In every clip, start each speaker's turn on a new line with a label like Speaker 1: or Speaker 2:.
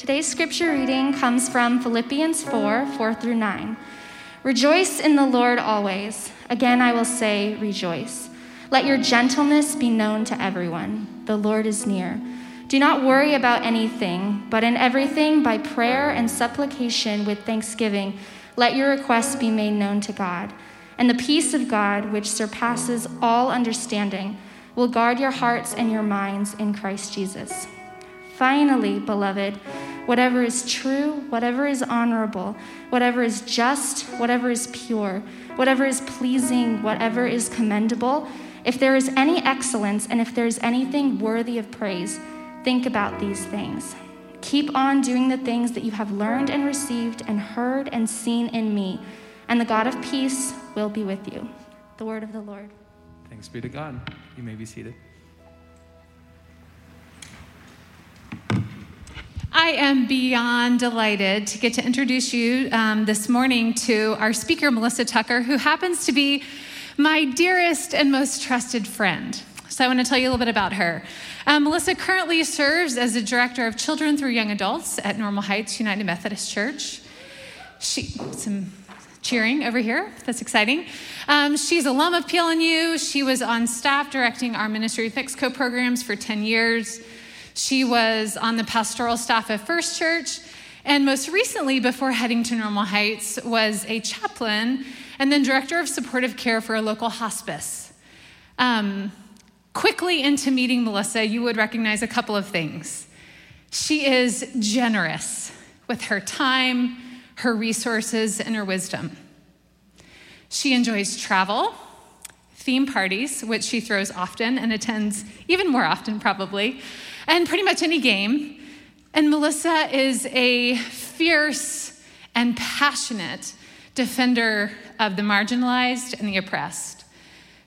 Speaker 1: Today's scripture reading comes from Philippians 4 4 through 9. Rejoice in the Lord always. Again, I will say, rejoice. Let your gentleness be known to everyone. The Lord is near. Do not worry about anything, but in everything, by prayer and supplication with thanksgiving, let your requests be made known to God. And the peace of God, which surpasses all understanding, will guard your hearts and your minds in Christ Jesus. Finally, beloved, whatever is true, whatever is honorable, whatever is just, whatever is pure, whatever is pleasing, whatever is commendable, if there is any excellence and if there is anything worthy of praise, Think about these things. Keep on doing the things that you have learned and received and heard and seen in me, and the God of peace will be with you. The word of the Lord.
Speaker 2: Thanks be to God. You may be seated.
Speaker 3: I am beyond delighted to get to introduce you um, this morning to our speaker, Melissa Tucker, who happens to be my dearest and most trusted friend. So I want to tell you a little bit about her. Um, Melissa currently serves as the director of children through young adults at Normal Heights United Methodist Church. She, some cheering over here. That's exciting. Um, she's alum of PLNU. She was on staff directing our Ministry of Mexico programs for 10 years. She was on the pastoral staff of First Church. And most recently, before heading to Normal Heights, was a chaplain and then director of supportive care for a local hospice. Um, quickly into meeting Melissa, you would recognize a couple of things. She is generous with her time, her resources, and her wisdom. She enjoys travel, theme parties, which she throws often and attends even more often, probably, and pretty much any game. And Melissa is a fierce and passionate defender of the marginalized and the oppressed.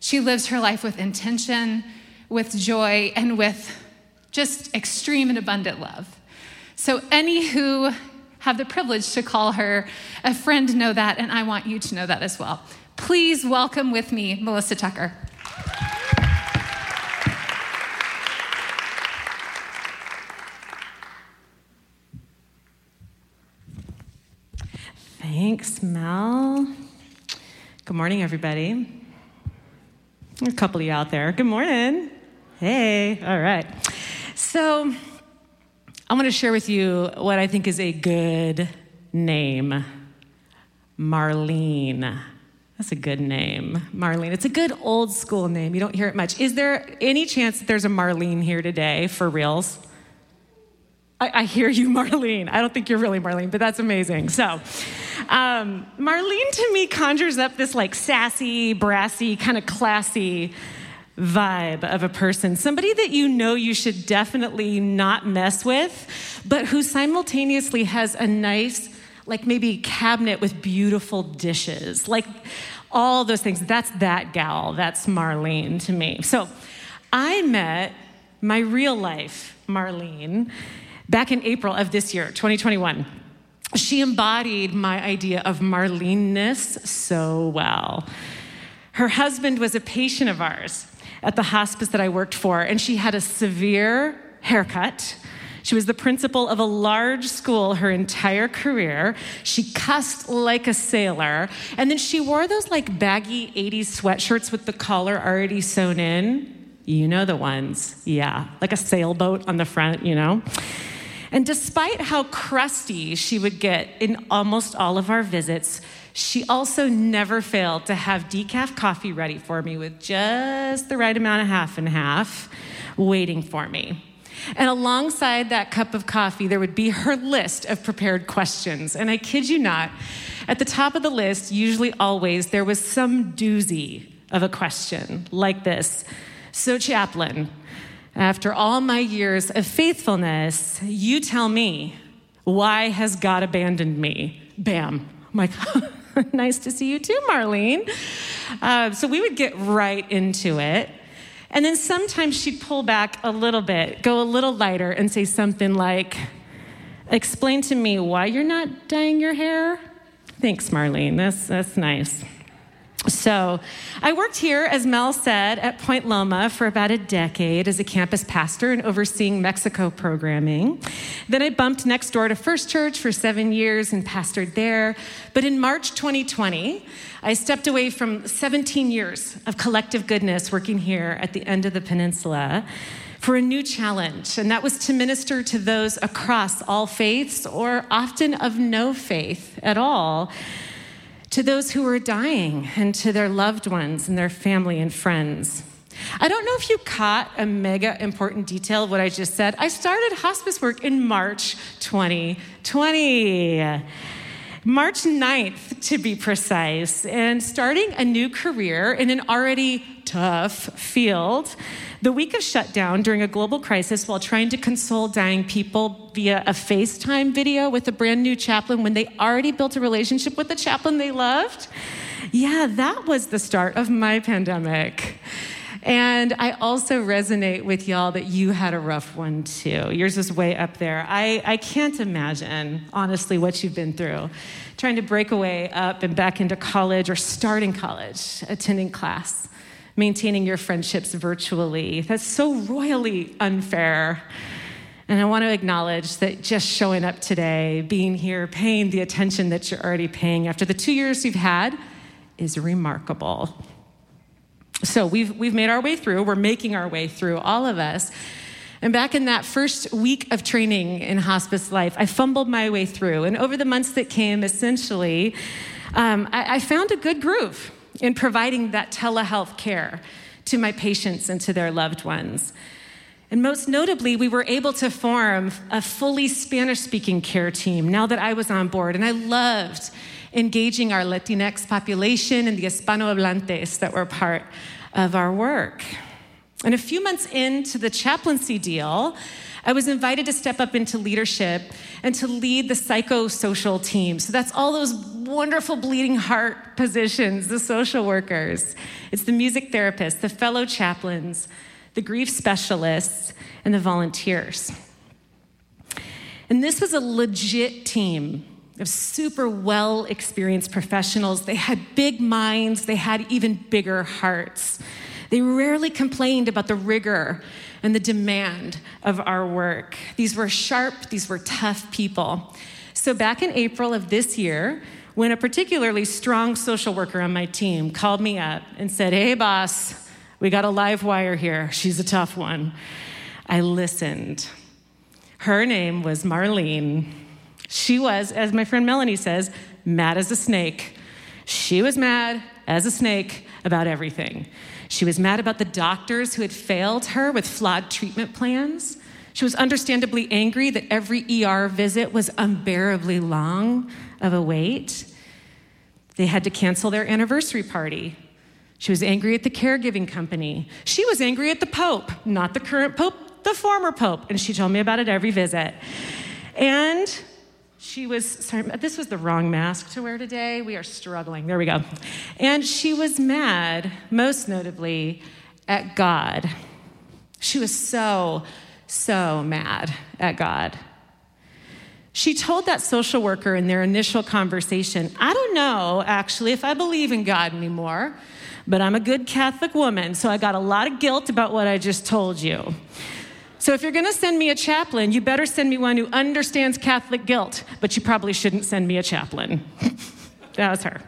Speaker 3: She lives her life with intention, with joy, and with just extreme and abundant love. So, any who have the privilege to call her a friend know that, and I want you to know that as well. Please welcome with me Melissa Tucker.
Speaker 4: Thanks, Mel. Good morning, everybody. A couple of you out there. Good morning. Hey, all right. So, I want to share with you what I think is a good name Marlene. That's a good name, Marlene. It's a good old school name. You don't hear it much. Is there any chance that there's a Marlene here today for reals? I, I hear you, Marlene. I don't think you're really Marlene, but that's amazing. So, um, Marlene to me conjures up this like sassy, brassy, kind of classy vibe of a person. Somebody that you know you should definitely not mess with, but who simultaneously has a nice, like maybe cabinet with beautiful dishes. Like all those things. That's that gal. That's Marlene to me. So I met my real life Marlene back in April of this year, 2021 she embodied my idea of Marlene-ness so well. Her husband was a patient of ours at the hospice that I worked for, and she had a severe haircut. She was the principal of a large school her entire career. She cussed like a sailor. And then she wore those like baggy 80s sweatshirts with the collar already sewn in. You know the ones. Yeah, like a sailboat on the front, you know. And despite how crusty she would get in almost all of our visits, she also never failed to have decaf coffee ready for me with just the right amount of half and half waiting for me. And alongside that cup of coffee, there would be her list of prepared questions. And I kid you not, at the top of the list, usually always, there was some doozy of a question like this So, chaplain, after all my years of faithfulness, you tell me, why has God abandoned me? Bam. I'm like, nice to see you too, Marlene. Uh, so we would get right into it. And then sometimes she'd pull back a little bit, go a little lighter, and say something like, Explain to me why you're not dyeing your hair? Thanks, Marlene. That's, that's nice. So, I worked here, as Mel said, at Point Loma for about a decade as a campus pastor and overseeing Mexico programming. Then I bumped next door to First Church for seven years and pastored there. But in March 2020, I stepped away from 17 years of collective goodness working here at the end of the peninsula for a new challenge, and that was to minister to those across all faiths or often of no faith at all to those who were dying and to their loved ones and their family and friends. I don't know if you caught a mega important detail of what I just said. I started hospice work in March 2020. March 9th, to be precise, and starting a new career in an already tough field. The week of shutdown during a global crisis while trying to console dying people via a FaceTime video with a brand new chaplain when they already built a relationship with the chaplain they loved. Yeah, that was the start of my pandemic. And I also resonate with y'all that you had a rough one too. Yours is way up there. I, I can't imagine, honestly, what you've been through. Trying to break away up and back into college or starting college, attending class, maintaining your friendships virtually. That's so royally unfair. And I want to acknowledge that just showing up today, being here, paying the attention that you're already paying after the two years you've had is remarkable. So we've, we've made our way through, we're making our way through, all of us. And back in that first week of training in hospice life, I fumbled my way through. And over the months that came, essentially, um, I, I found a good groove in providing that telehealth care to my patients and to their loved ones. And most notably, we were able to form a fully Spanish speaking care team now that I was on board. And I loved engaging our Latinx population and the Hispanohablantes that were part of our work. And a few months into the chaplaincy deal, I was invited to step up into leadership and to lead the psychosocial team. So that's all those wonderful bleeding heart positions, the social workers. It's the music therapists, the fellow chaplains, the grief specialists, and the volunteers. And this was a legit team of super well experienced professionals. They had big minds, they had even bigger hearts. They rarely complained about the rigor and the demand of our work. These were sharp, these were tough people. So, back in April of this year, when a particularly strong social worker on my team called me up and said, Hey, boss, we got a live wire here. She's a tough one. I listened. Her name was Marlene. She was, as my friend Melanie says, mad as a snake. She was mad as a snake about everything. She was mad about the doctors who had failed her with flawed treatment plans. She was understandably angry that every ER visit was unbearably long of a wait. They had to cancel their anniversary party. She was angry at the caregiving company. She was angry at the Pope, not the current Pope, the former Pope. And she told me about it every visit. And she was, sorry, this was the wrong mask to wear today. We are struggling. There we go. And she was mad, most notably, at God. She was so, so mad at God. She told that social worker in their initial conversation, I don't know actually if I believe in God anymore, but I'm a good Catholic woman, so I got a lot of guilt about what I just told you. So if you're going to send me a chaplain, you better send me one who understands Catholic guilt, but you probably shouldn't send me a chaplain. that was her.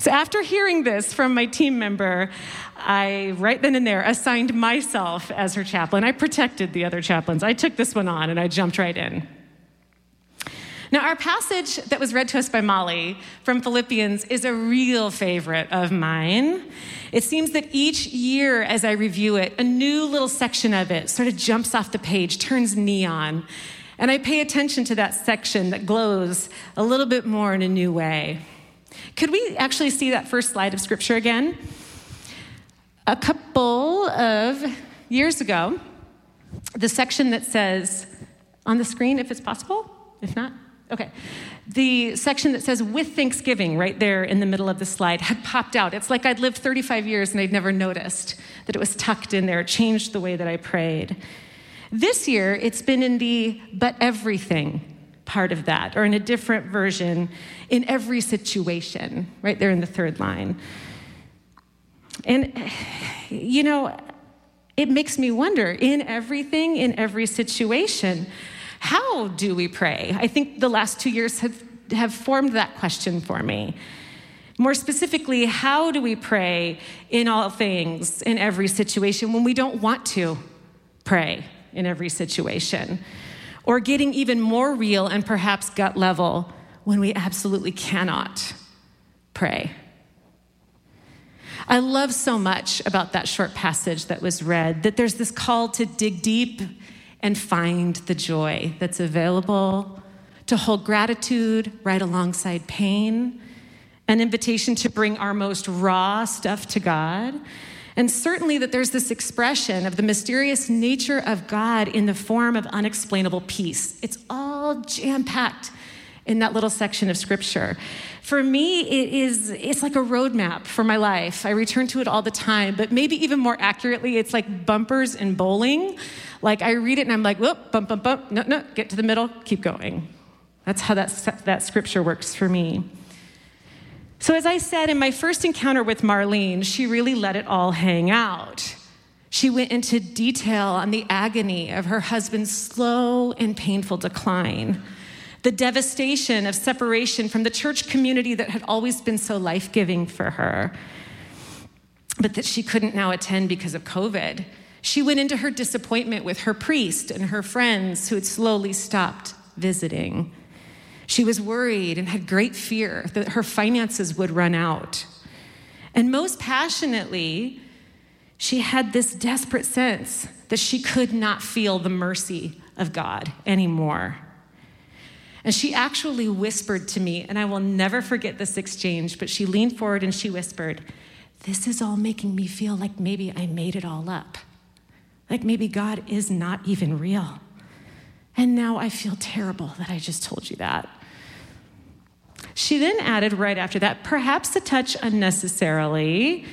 Speaker 4: So after hearing this from my team member, I right then and there assigned myself as her chaplain. I protected the other chaplains. I took this one on and I jumped right in. Now, our passage that was read to us by Molly from Philippians is a real favorite of mine. It seems that each year as I review it, a new little section of it sort of jumps off the page, turns neon. And I pay attention to that section that glows a little bit more in a new way. Could we actually see that first slide of scripture again? A couple of years ago, the section that says, on the screen if it's possible, if not, Okay. The section that says with Thanksgiving right there in the middle of the slide had popped out. It's like I'd lived 35 years and I'd never noticed that it was tucked in there, it changed the way that I prayed. This year, it's been in the but everything part of that, or in a different version, in every situation, right there in the third line. And, you know, it makes me wonder in everything, in every situation, how do we pray? I think the last two years have, have formed that question for me. More specifically, how do we pray in all things, in every situation, when we don't want to pray in every situation? Or getting even more real and perhaps gut level when we absolutely cannot pray. I love so much about that short passage that was read that there's this call to dig deep and find the joy that's available, to hold gratitude right alongside pain, an invitation to bring our most raw stuff to God. And certainly that there's this expression of the mysterious nature of God in the form of unexplainable peace. It's all jam packed in that little section of scripture. For me, it is it's like a roadmap for my life. I return to it all the time, but maybe even more accurately, it's like bumpers in bowling. Like I read it and I'm like, whoop, bump, bump, bump, no, no, get to the middle, keep going. That's how that, that scripture works for me. So, as I said in my first encounter with Marlene, she really let it all hang out. She went into detail on the agony of her husband's slow and painful decline the devastation of separation from the church community that had always been so life giving for her, but that she couldn't now attend because of COVID. She went into her disappointment with her priest and her friends who had slowly stopped visiting. She was worried and had great fear that her finances would run out. And most passionately, she had this desperate sense that she could not feel the mercy of God anymore. And she actually whispered to me, and I will never forget this exchange, but she leaned forward and she whispered, This is all making me feel like maybe I made it all up. Like maybe God is not even real. And now I feel terrible that I just told you that. She then added right after that, perhaps a touch unnecessarily.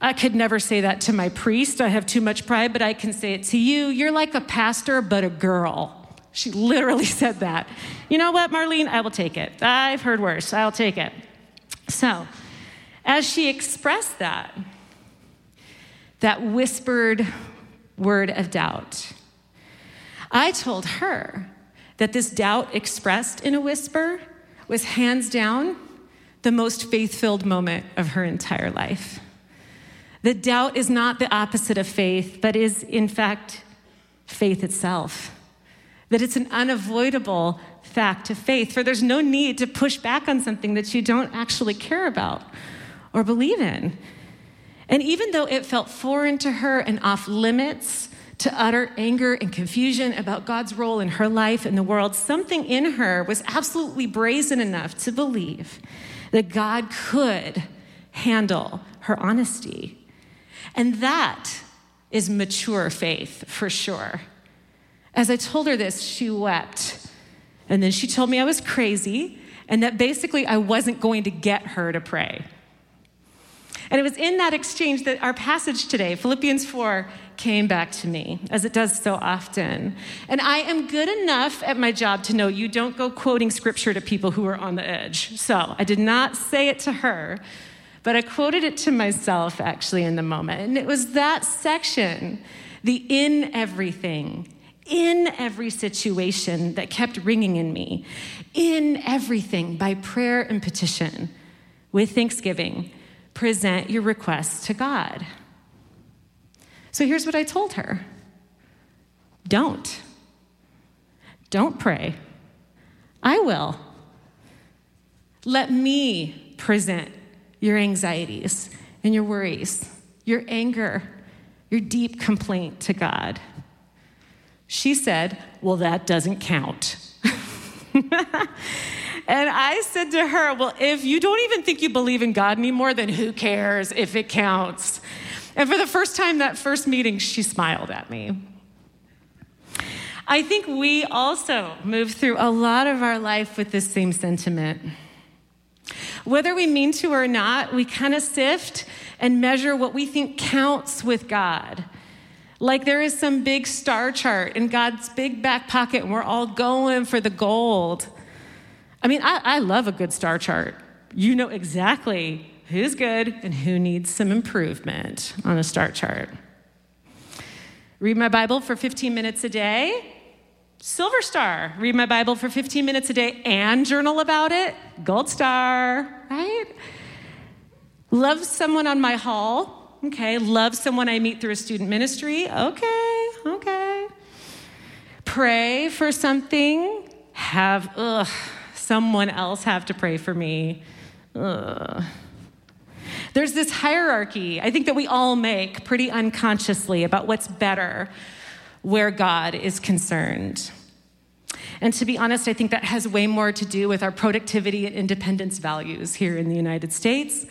Speaker 4: I could never say that to my priest. I have too much pride, but I can say it to you. You're like a pastor, but a girl. She literally said that. You know what, Marlene? I will take it. I've heard worse. I'll take it. So, as she expressed that, that whispered word of doubt, I told her that this doubt expressed in a whisper was hands down the most faith filled moment of her entire life. The doubt is not the opposite of faith, but is, in fact, faith itself that it's an unavoidable fact of faith, for there's no need to push back on something that you don't actually care about or believe in. And even though it felt foreign to her and off limits to utter anger and confusion about God's role in her life and the world, something in her was absolutely brazen enough to believe that God could handle her honesty. And that is mature faith for sure. As I told her this, she wept. And then she told me I was crazy and that basically I wasn't going to get her to pray. And it was in that exchange that our passage today, Philippians 4, came back to me, as it does so often. And I am good enough at my job to know you don't go quoting scripture to people who are on the edge. So I did not say it to her, but I quoted it to myself actually in the moment. And it was that section, the in everything, in every situation that kept ringing in me, in everything by prayer and petition, with thanksgiving, present your requests to God. So here's what I told her don't. Don't pray. I will. Let me present your anxieties and your worries, your anger, your deep complaint to God. She said, Well, that doesn't count. and I said to her, Well, if you don't even think you believe in God anymore, then who cares if it counts? And for the first time that first meeting, she smiled at me. I think we also move through a lot of our life with this same sentiment. Whether we mean to or not, we kind of sift and measure what we think counts with God. Like there is some big star chart in God's big back pocket, and we're all going for the gold. I mean, I, I love a good star chart. You know exactly who's good and who needs some improvement on a star chart. Read my Bible for 15 minutes a day. Silver star. Read my Bible for 15 minutes a day and journal about it. Gold star, right? Love someone on my hall. Okay. Love someone I meet through a student ministry. Okay. Okay. Pray for something. Have, ugh, someone else have to pray for me. Ugh. There's this hierarchy, I think, that we all make pretty unconsciously about what's better where God is concerned. And to be honest, I think that has way more to do with our productivity and independence values here in the United States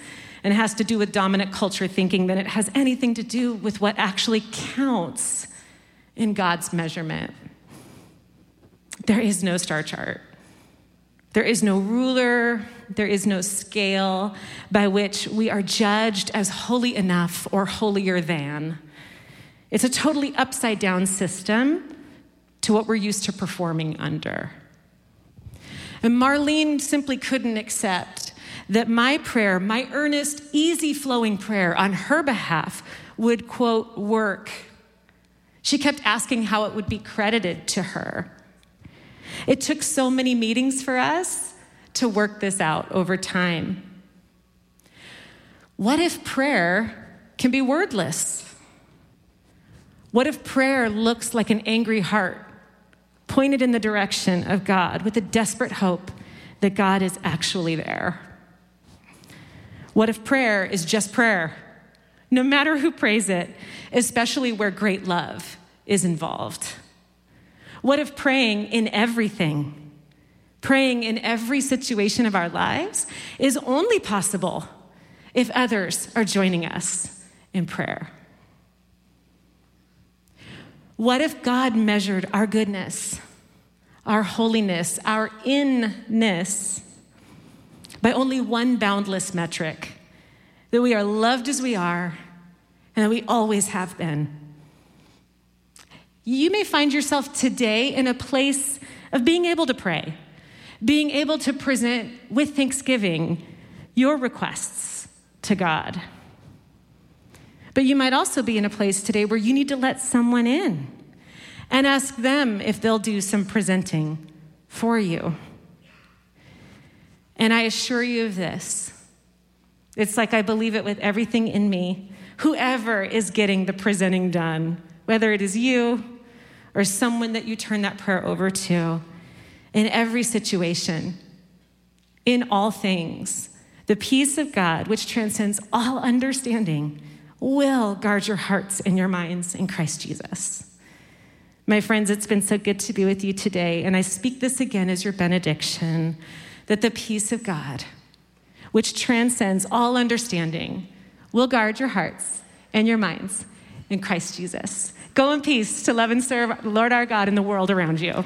Speaker 4: and has to do with dominant culture thinking than it has anything to do with what actually counts in God's measurement. There is no star chart. There is no ruler, there is no scale by which we are judged as holy enough or holier than. It's a totally upside down system to what we're used to performing under. And Marlene simply couldn't accept that my prayer, my earnest, easy flowing prayer on her behalf, would, quote, work. She kept asking how it would be credited to her. It took so many meetings for us to work this out over time. What if prayer can be wordless? What if prayer looks like an angry heart pointed in the direction of God with a desperate hope that God is actually there? What if prayer is just prayer? No matter who prays it, especially where great love is involved. What if praying in everything, praying in every situation of our lives, is only possible if others are joining us in prayer? What if God measured our goodness, our holiness, our inness by only one boundless metric that we are loved as we are and that we always have been? You may find yourself today in a place of being able to pray, being able to present with thanksgiving your requests to God. But you might also be in a place today where you need to let someone in and ask them if they'll do some presenting for you. And I assure you of this it's like I believe it with everything in me. Whoever is getting the presenting done, whether it is you or someone that you turn that prayer over to in every situation, in all things. The peace of God, which transcends all understanding, will guard your hearts and your minds in Christ Jesus. My friends, it's been so good to be with you today, and I speak this again as your benediction that the peace of God, which transcends all understanding, will guard your hearts and your minds in Christ Jesus. Go in peace to love and serve Lord our God and the world around you.